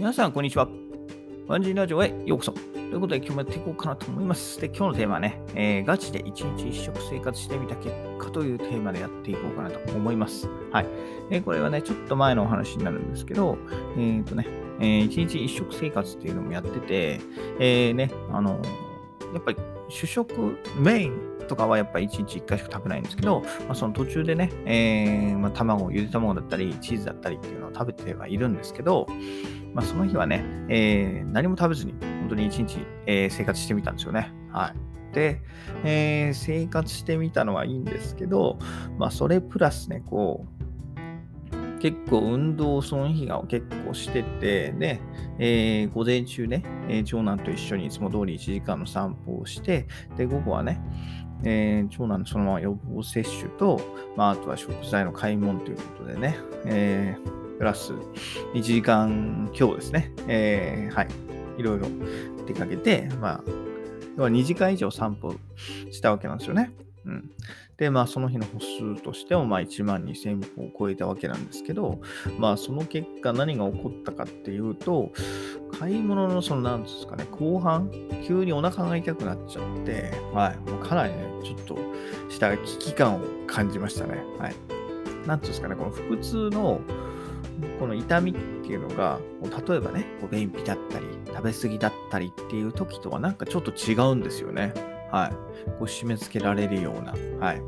皆さん、こんにちは。ワンジーラジオへようこそ。ということで、今日もやっていこうかなと思います。で、今日のテーマはね、えーガチで一日一食生活してみた結果というテーマでやっていこうかなと思います。はい。えこれはね、ちょっと前のお話になるんですけど、えっ、とね、えー一日一食生活っていうのもやってて、えーね、あのやっぱり主食、メインとかはやっぱり1日1回しか食べないんですけど、まあ、その途中でね、えーまあ、卵、ゆで卵だったり、チーズだったりっていうのを食べてはいるんですけど、まあ、その日はね、えー何も食べずに、本当に1日、えー生活してみたんですよね。はい。で、え生活してみたのはいいんですけど、まあ、それプラスね、こう、結構運動をその日が結構してて、で、えー午前中ね、えー長男と一緒にいつも通り1時間の散歩をして、で、午後はね、えー長男のそのまま予防接種と、まあ、あとは食材の買い物ということでね、えープラス1時間強ですね、えーはい、いろいろ出かけて、まあ、要は2時間以上散歩したわけなんですよね。うん、で、まあ、その日の歩数としても、まあ、1万2000歩を超えたわけなんですけど、まあ、その結果何が起こったかっていうと、買い物のその、なんですかね、後半、急にお腹が痛くなっちゃって、はい、もうかなりね、ちょっとした危機感を感じましたね。はい。なんていうんですかね、この腹痛の、この痛みっていうのが、例えばね、便秘だったり、食べ過ぎだったりっていう時とはなんかちょっと違うんですよね。はい。こう締め付けられるような、はい。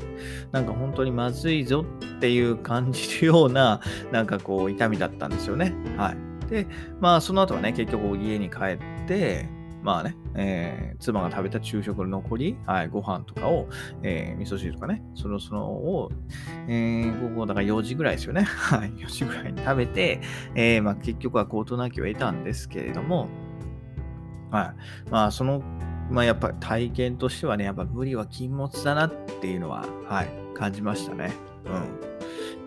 なんか本当にまずいぞっていう感じるような、なんかこう痛みだったんですよね。はい。で、まあその後はね、結局家に帰って、まあね、えー妻が食べた昼食の残り、はい、ご飯とかを、えー味噌汁とかね、そのそのを、えー午後だから4時ぐらいですよね。はい、4時ぐらいに食べて、えーまあ、結局は事なきを得たんですけれども、はい。まあ、その、まあ、やっぱり体験としてはね、やっぱ無理は禁物だなっていうのは、はい、感じましたね。うん。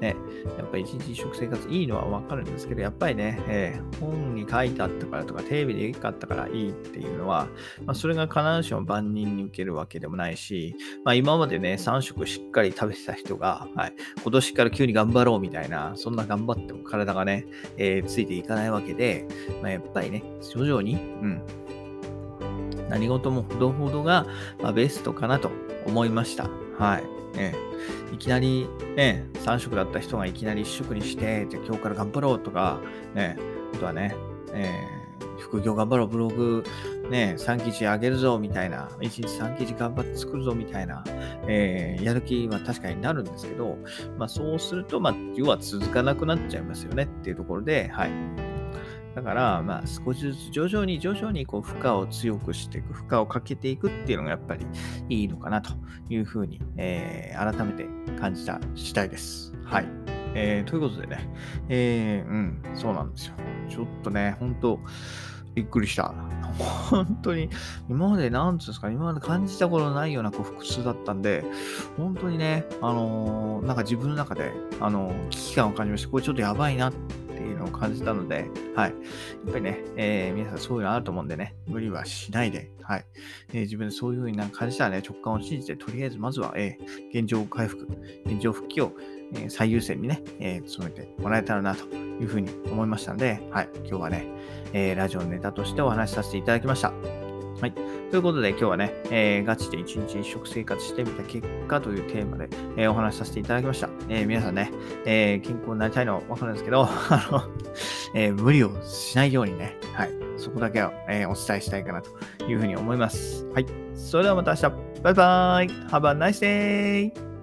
ね、やっぱ一日食生活いいのはわかるんですけど、やっぱりね、えー本に書いてあったからとか、テレビで言かったからいいっていうのは、まあ、それが必ずしも万人に受けるわけでもないし、まあ、今までね、3食しっかり食べてた人が、はい、今年から急に頑張ろうみたいな、そんな頑張っても体がね、えーついていかないわけで、まあ、やっぱりね、徐々に、うん、何事もほどほどが、まあ、ベストかなと思いました。はい。ね、いきなり、ね、3食だった人がいきなり1食にして、じゃ今日から頑張ろうとか、ね、あとはね、えー副業頑張ろう、ブログ、ね、3記事上げるぞ、みたいな、1日3記事頑張って作るぞ、みたいな、えーやる気は確かになるんですけど、まあそうすると、まあ、要は続かなくなっちゃいますよねっていうところで、はい。だから、まあ、少しずつ徐々に徐々にこう負荷を強くしていく、負荷をかけていくっていうのがやっぱりいいのかなというふうに、えー改めて感じた次第です。はい。えーということでね、えーうん、そうなんですよ。ちょっとね、本当びっくりした。本当に、今まで、なんつうんですか、今まで感じたことないようなこう腹痛だったんで、本当にね、あのーなんか自分の中で、あのー危機感を感じました。これちょっとやばいなってうのを感じたので、はい。やっぱりね、えー皆さんそういうのあると思うんでね、無理はしないで、はい。えー自分でそういうふうになんか感じたらね、直感を信じて、とりあえずまずは、えー現状回復、現状復帰を、え最優先にね、え努めてもらえたらなというふうに思いましたので、はい。今日はね、えラジオのネタとしてお話しさせていただきました。はい。ということで今日はね、えーガチで一日一食生活してみた結果というテーマで、えーお話しさせていただきました。えー皆さんね、えー健康になりたいのはわかるんですけど、あの、えー無理をしないようにね、はい。そこだけは、えーお伝えしたいかなというふうに思います。はい。それではまた明日。バイバイ !Have a nice day!